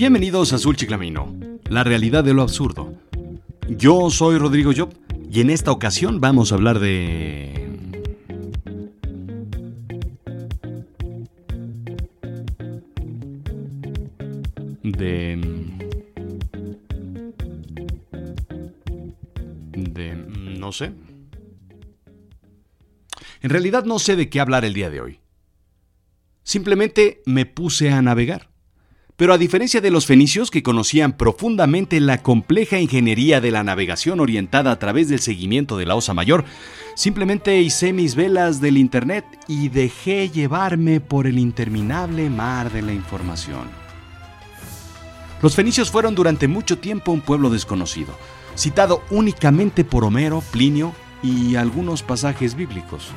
Bienvenidos a Azul Chiclamino, la realidad de lo absurdo. Yo soy Rodrigo Job y en esta ocasión vamos a hablar de... De... De... no sé. En realidad no sé de qué hablar el día de hoy. Simplemente me puse a navegar. Pero a diferencia de los fenicios que conocían profundamente la compleja ingeniería de la navegación orientada a través del seguimiento de la Osa Mayor, simplemente hice mis velas del Internet y dejé llevarme por el interminable mar de la información. Los fenicios fueron durante mucho tiempo un pueblo desconocido, citado únicamente por Homero, Plinio y algunos pasajes bíblicos.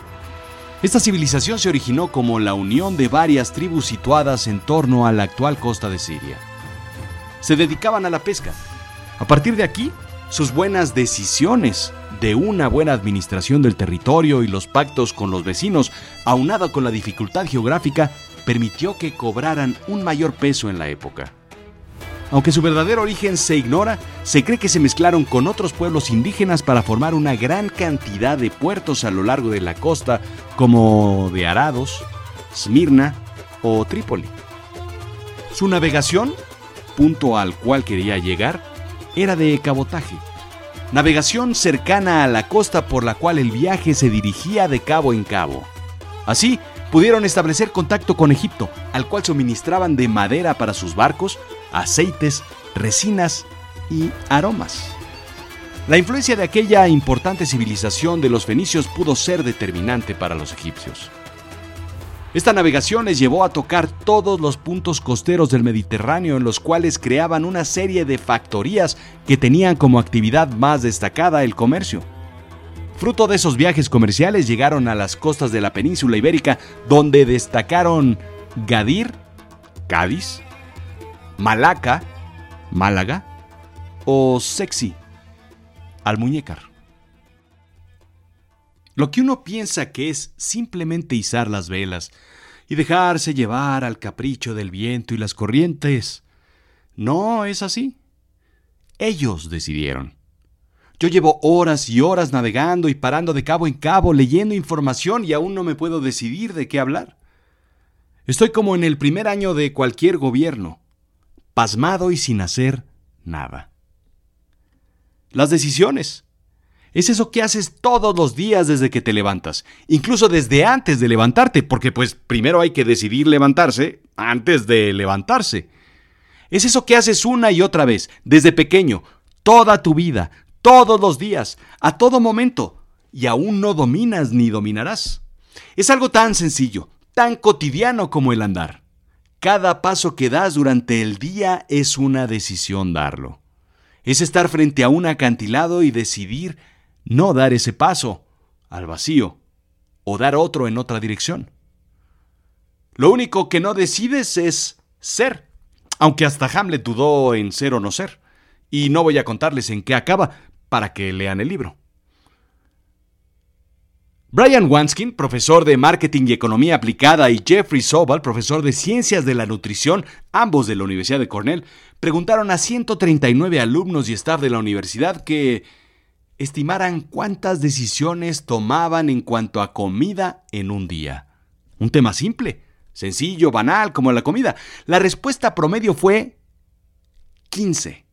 Esta civilización se originó como la unión de varias tribus situadas en torno a la actual costa de Siria. Se dedicaban a la pesca. A partir de aquí, sus buenas decisiones de una buena administración del territorio y los pactos con los vecinos, aunado con la dificultad geográfica, permitió que cobraran un mayor peso en la época. Aunque su verdadero origen se ignora, se cree que se mezclaron con otros pueblos indígenas para formar una gran cantidad de puertos a lo largo de la costa, como de Arados, Smirna o Trípoli. Su navegación, punto al cual quería llegar, era de cabotaje. Navegación cercana a la costa por la cual el viaje se dirigía de cabo en cabo. Así, pudieron establecer contacto con Egipto, al cual suministraban de madera para sus barcos, aceites, resinas y aromas. La influencia de aquella importante civilización de los fenicios pudo ser determinante para los egipcios. Esta navegación les llevó a tocar todos los puntos costeros del Mediterráneo en los cuales creaban una serie de factorías que tenían como actividad más destacada el comercio. Fruto de esos viajes comerciales llegaron a las costas de la península ibérica donde destacaron Gadir, Cádiz, Malaca, Málaga o Sexy, Almuñécar. Lo que uno piensa que es simplemente izar las velas y dejarse llevar al capricho del viento y las corrientes, no es así. Ellos decidieron. Yo llevo horas y horas navegando y parando de cabo en cabo, leyendo información y aún no me puedo decidir de qué hablar. Estoy como en el primer año de cualquier gobierno, pasmado y sin hacer nada. Las decisiones. Es eso que haces todos los días desde que te levantas, incluso desde antes de levantarte, porque pues primero hay que decidir levantarse antes de levantarse. Es eso que haces una y otra vez, desde pequeño, toda tu vida, todos los días, a todo momento, y aún no dominas ni dominarás. Es algo tan sencillo, tan cotidiano como el andar. Cada paso que das durante el día es una decisión darlo. Es estar frente a un acantilado y decidir no dar ese paso al vacío o dar otro en otra dirección. Lo único que no decides es ser, aunque hasta Hamlet dudó en ser o no ser. Y no voy a contarles en qué acaba para que lean el libro. Brian Wanskin, profesor de Marketing y Economía Aplicada, y Jeffrey Sobal, profesor de Ciencias de la Nutrición, ambos de la Universidad de Cornell, preguntaron a 139 alumnos y staff de la universidad que estimaran cuántas decisiones tomaban en cuanto a comida en un día. Un tema simple, sencillo, banal, como la comida. La respuesta promedio fue 15.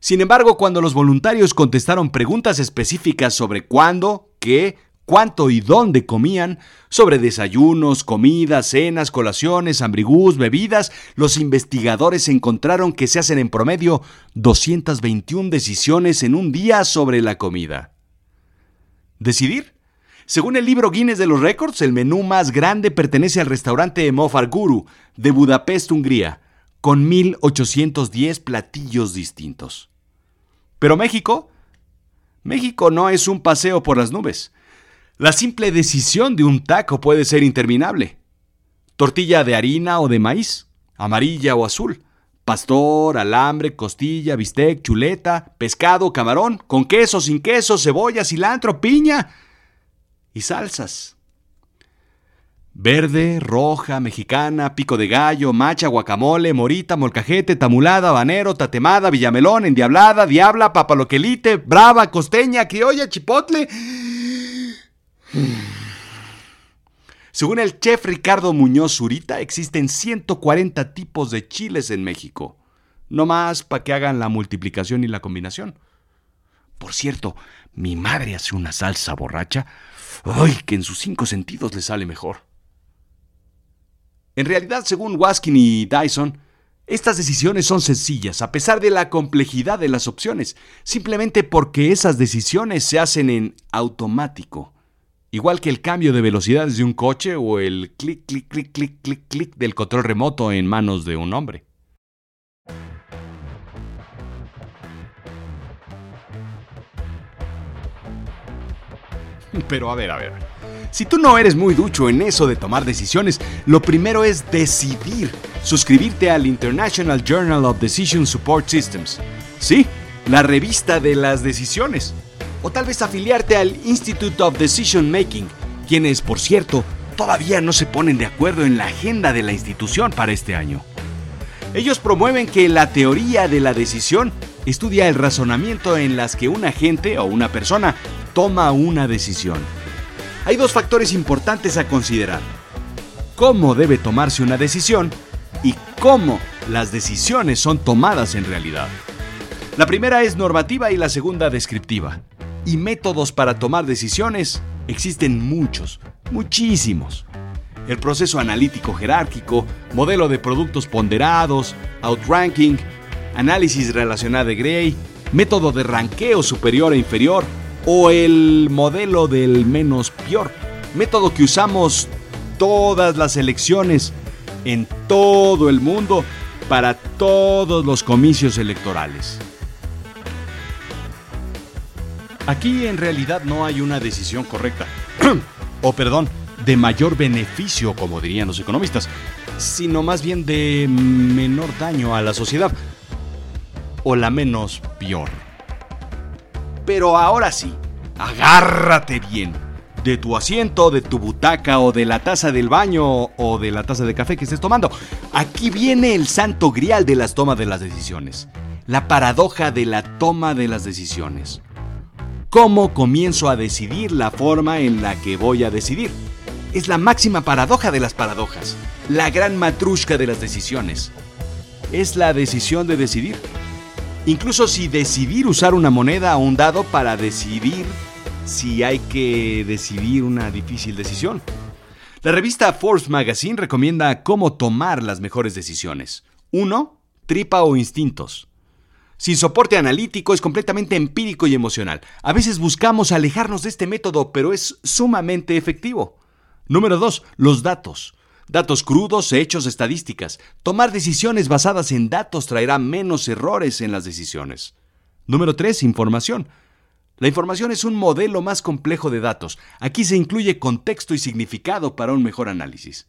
Sin embargo, cuando los voluntarios contestaron preguntas específicas sobre cuándo, qué, cuánto y dónde comían, sobre desayunos, comidas, cenas, colaciones, ambrigús, bebidas, los investigadores encontraron que se hacen en promedio 221 decisiones en un día sobre la comida. ¿Decidir? Según el libro Guinness de los Récords, el menú más grande pertenece al restaurante Mofar Guru de Budapest, Hungría, con 1810 platillos distintos. Pero México, México no es un paseo por las nubes. La simple decisión de un taco puede ser interminable. Tortilla de harina o de maíz, amarilla o azul, pastor, alambre, costilla, bistec, chuleta, pescado, camarón, con queso, sin queso, cebolla, cilantro, piña y salsas. Verde, roja, mexicana, pico de gallo, macha, guacamole, morita, molcajete, tamulada, habanero, tatemada, villamelón, endiablada, diabla, papaloquelite, brava, costeña, criolla, chipotle. Según el chef Ricardo Muñoz Zurita, existen 140 tipos de chiles en México. No más para que hagan la multiplicación y la combinación. Por cierto, mi madre hace una salsa borracha. ¡Ay! que en sus cinco sentidos le sale mejor. En realidad, según Waskin y Dyson, estas decisiones son sencillas a pesar de la complejidad de las opciones, simplemente porque esas decisiones se hacen en automático, igual que el cambio de velocidades de un coche o el clic, clic, clic, clic, clic, clic del control remoto en manos de un hombre. Pero a ver, a ver. Si tú no eres muy ducho en eso de tomar decisiones, lo primero es decidir suscribirte al International Journal of Decision Support Systems. Sí, la revista de las decisiones. O tal vez afiliarte al Institute of Decision Making, quienes, por cierto, todavía no se ponen de acuerdo en la agenda de la institución para este año. Ellos promueven que la teoría de la decisión estudia el razonamiento en las que un agente o una persona toma una decisión hay dos factores importantes a considerar. Cómo debe tomarse una decisión y cómo las decisiones son tomadas en realidad. La primera es normativa y la segunda descriptiva. Y métodos para tomar decisiones existen muchos, muchísimos. El proceso analítico jerárquico, modelo de productos ponderados, outranking, análisis relacional de Gray, método de ranqueo superior e inferior, o el modelo del menos peor, método que usamos todas las elecciones en todo el mundo para todos los comicios electorales. Aquí en realidad no hay una decisión correcta, o perdón, de mayor beneficio, como dirían los economistas, sino más bien de menor daño a la sociedad, o la menos peor. Pero ahora sí, agárrate bien. De tu asiento, de tu butaca o de la taza del baño o de la taza de café que estés tomando. Aquí viene el santo grial de las tomas de las decisiones. La paradoja de la toma de las decisiones. ¿Cómo comienzo a decidir la forma en la que voy a decidir? Es la máxima paradoja de las paradojas, la gran matrushka de las decisiones. Es la decisión de decidir. Incluso si decidir usar una moneda o un dado para decidir si hay que decidir una difícil decisión. La revista Forbes Magazine recomienda cómo tomar las mejores decisiones. 1. Tripa o instintos. Sin soporte analítico es completamente empírico y emocional. A veces buscamos alejarnos de este método, pero es sumamente efectivo. Número 2. Los datos. Datos crudos, hechos, estadísticas. Tomar decisiones basadas en datos traerá menos errores en las decisiones. Número 3. Información. La información es un modelo más complejo de datos. Aquí se incluye contexto y significado para un mejor análisis.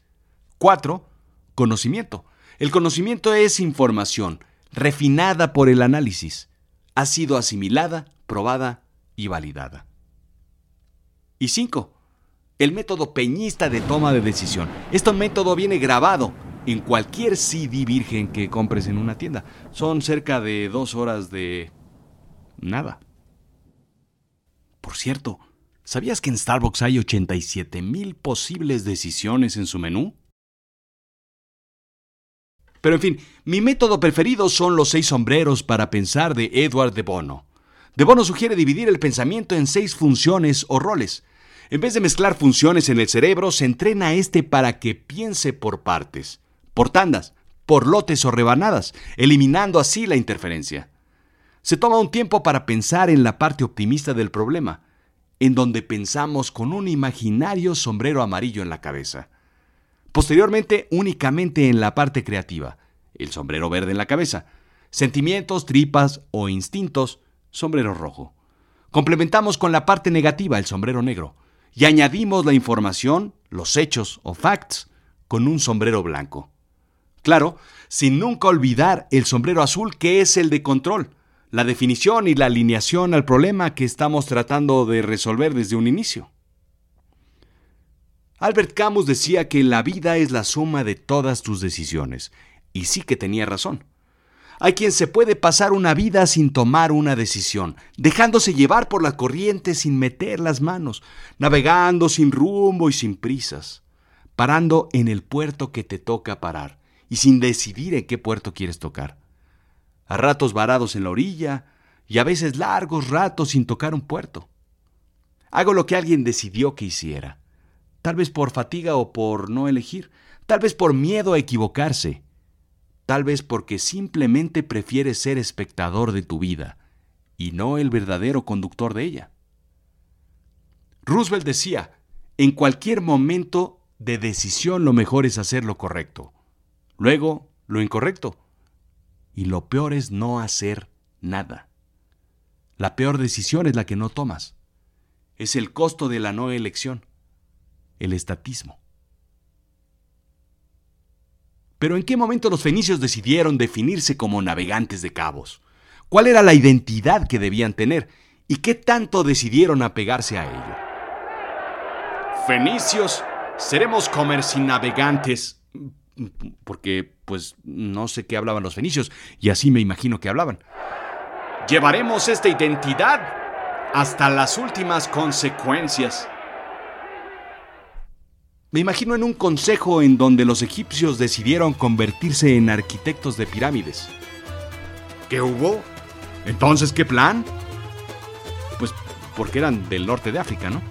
4. Conocimiento. El conocimiento es información, refinada por el análisis. Ha sido asimilada, probada y validada. Y 5 el método peñista de toma de decisión. Este método viene grabado en cualquier CD virgen que compres en una tienda. Son cerca de dos horas de... nada. Por cierto, ¿sabías que en Starbucks hay 87 mil posibles decisiones en su menú? Pero en fin, mi método preferido son los seis sombreros para pensar de Edward de Bono. De Bono sugiere dividir el pensamiento en seis funciones o roles en vez de mezclar funciones en el cerebro, se entrena este para que piense por partes, por tandas, por lotes o rebanadas, eliminando así la interferencia. Se toma un tiempo para pensar en la parte optimista del problema, en donde pensamos con un imaginario sombrero amarillo en la cabeza. Posteriormente, únicamente en la parte creativa, el sombrero verde en la cabeza, sentimientos, tripas o instintos, sombrero rojo. Complementamos con la parte negativa, el sombrero negro y añadimos la información, los hechos o facts, con un sombrero blanco. Claro, sin nunca olvidar el sombrero azul que es el de control, la definición y la alineación al problema que estamos tratando de resolver desde un inicio. Albert Camus decía que la vida es la suma de todas tus decisiones, y sí que tenía razón. Hay quien se puede pasar una vida sin tomar una decisión, dejándose llevar por la corriente sin meter las manos, navegando sin rumbo y sin prisas, parando en el puerto que te toca parar y sin decidir en qué puerto quieres tocar. A ratos varados en la orilla y a veces largos ratos sin tocar un puerto. Hago lo que alguien decidió que hiciera, tal vez por fatiga o por no elegir, tal vez por miedo a equivocarse tal vez porque simplemente prefieres ser espectador de tu vida y no el verdadero conductor de ella. Roosevelt decía, en cualquier momento de decisión lo mejor es hacer lo correcto, luego lo incorrecto, y lo peor es no hacer nada. La peor decisión es la que no tomas. Es el costo de la no elección, el estatismo. Pero ¿en qué momento los fenicios decidieron definirse como navegantes de cabos? ¿Cuál era la identidad que debían tener? ¿Y qué tanto decidieron apegarse a ello? Fenicios, seremos navegantes. Porque, pues, no sé qué hablaban los fenicios, y así me imagino que hablaban. Llevaremos esta identidad hasta las últimas consecuencias. Me imagino en un consejo en donde los egipcios decidieron convertirse en arquitectos de pirámides. ¿Qué hubo? Entonces, ¿qué plan? Pues porque eran del norte de África, ¿no?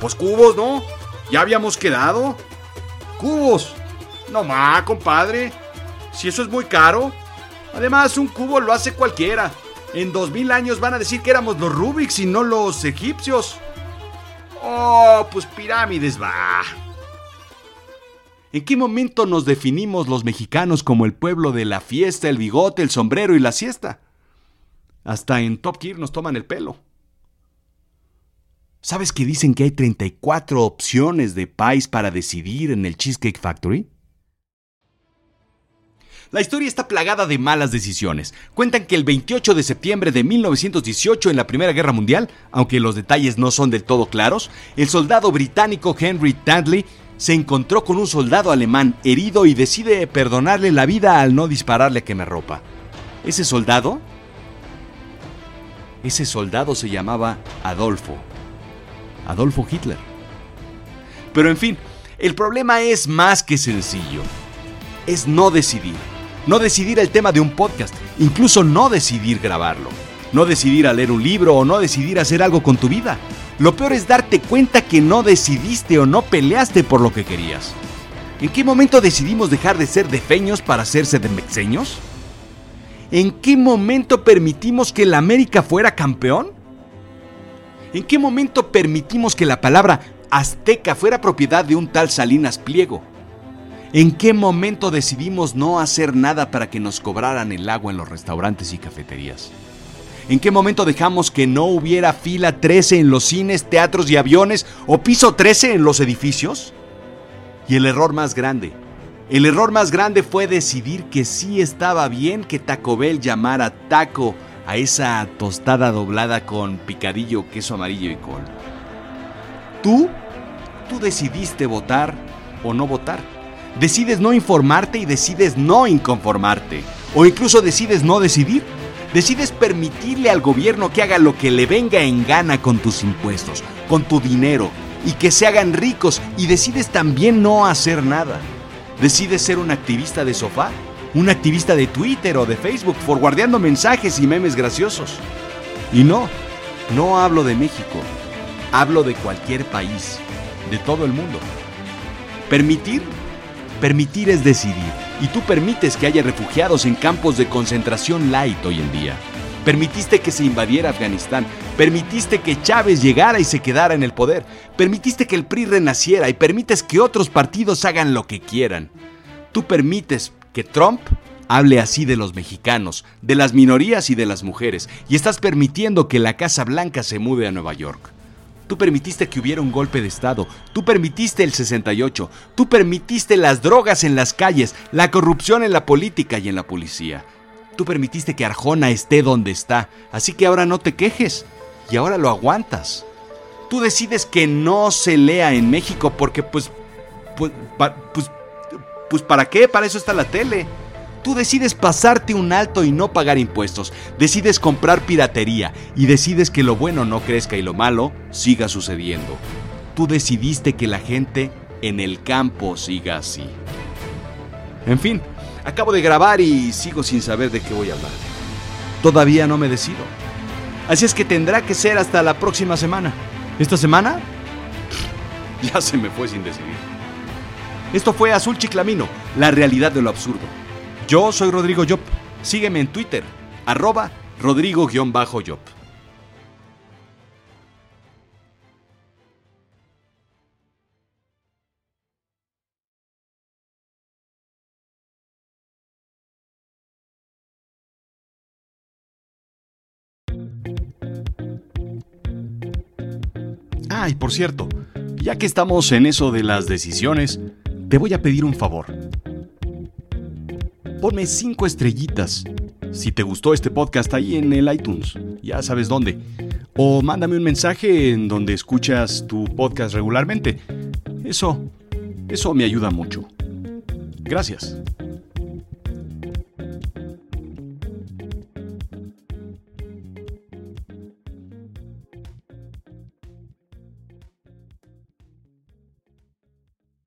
Pues cubos, ¿no? Ya habíamos quedado. Cubos. No más, compadre. Si eso es muy caro. Además, un cubo lo hace cualquiera. En dos mil años van a decir que éramos los Rubiks y no los egipcios. Oh, pues pirámides, va. ¿En qué momento nos definimos los mexicanos como el pueblo de la fiesta, el bigote, el sombrero y la siesta? Hasta en Top Gear nos toman el pelo. ¿Sabes que dicen que hay 34 opciones de país para decidir en el Cheesecake Factory? La historia está plagada de malas decisiones. Cuentan que el 28 de septiembre de 1918, en la Primera Guerra Mundial, aunque los detalles no son del todo claros, el soldado británico Henry Tadley se encontró con un soldado alemán herido y decide perdonarle la vida al no dispararle quemarropa. Ese soldado, ese soldado se llamaba Adolfo. Adolfo Hitler. Pero en fin, el problema es más que sencillo. Es no decidir. No decidir el tema de un podcast, incluso no decidir grabarlo. No decidir a leer un libro o no decidir hacer algo con tu vida. Lo peor es darte cuenta que no decidiste o no peleaste por lo que querías. ¿En qué momento decidimos dejar de ser defeños para hacerse de mexeños? ¿En qué momento permitimos que la América fuera campeón? ¿En qué momento permitimos que la palabra azteca fuera propiedad de un tal Salinas Pliego? ¿En qué momento decidimos no hacer nada para que nos cobraran el agua en los restaurantes y cafeterías? ¿En qué momento dejamos que no hubiera fila 13 en los cines, teatros y aviones o piso 13 en los edificios? Y el error más grande, el error más grande fue decidir que sí estaba bien que Taco Bell llamara taco a esa tostada doblada con picadillo, queso amarillo y col. Tú, tú decidiste votar o no votar. Decides no informarte y decides no inconformarte. O incluso decides no decidir decides permitirle al gobierno que haga lo que le venga en gana con tus impuestos, con tu dinero, y que se hagan ricos, y decides también no hacer nada. Decides ser un activista de sofá, un activista de Twitter o de Facebook, forwardeando mensajes y memes graciosos. Y no, no hablo de México, hablo de cualquier país, de todo el mundo. Permitir, permitir es decidir y tú permites que haya refugiados en campos de concentración light hoy en día. Permitiste que se invadiera Afganistán, permitiste que Chávez llegara y se quedara en el poder, permitiste que el PRI renaciera y permites que otros partidos hagan lo que quieran. Tú permites que Trump hable así de los mexicanos, de las minorías y de las mujeres, y estás permitiendo que la Casa Blanca se mude a Nueva York. Tú permitiste que hubiera un golpe de Estado. Tú permitiste el 68. Tú permitiste las drogas en las calles, la corrupción en la política y en la policía. Tú permitiste que Arjona esté donde está. Así que ahora no te quejes. Y ahora lo aguantas. Tú decides que no se lea en México porque pues pues, pues, pues ¿para qué? Para eso está la tele. Tú decides pasarte un alto y no pagar impuestos. Decides comprar piratería y decides que lo bueno no crezca y lo malo siga sucediendo. Tú decidiste que la gente en el campo siga así. En fin, acabo de grabar y sigo sin saber de qué voy a hablar. Todavía no me decido. Así es que tendrá que ser hasta la próxima semana. ¿Esta semana? Ya se me fue sin decidir. Esto fue Azul Chiclamino, la realidad de lo absurdo. Yo soy Rodrigo Yop. Sígueme en Twitter, arroba Rodrigo-Yop. Ah, y por cierto, ya que estamos en eso de las decisiones, te voy a pedir un favor. Ponme cinco estrellitas si te gustó este podcast ahí en el iTunes, ya sabes dónde. O mándame un mensaje en donde escuchas tu podcast regularmente. Eso, eso me ayuda mucho. Gracias.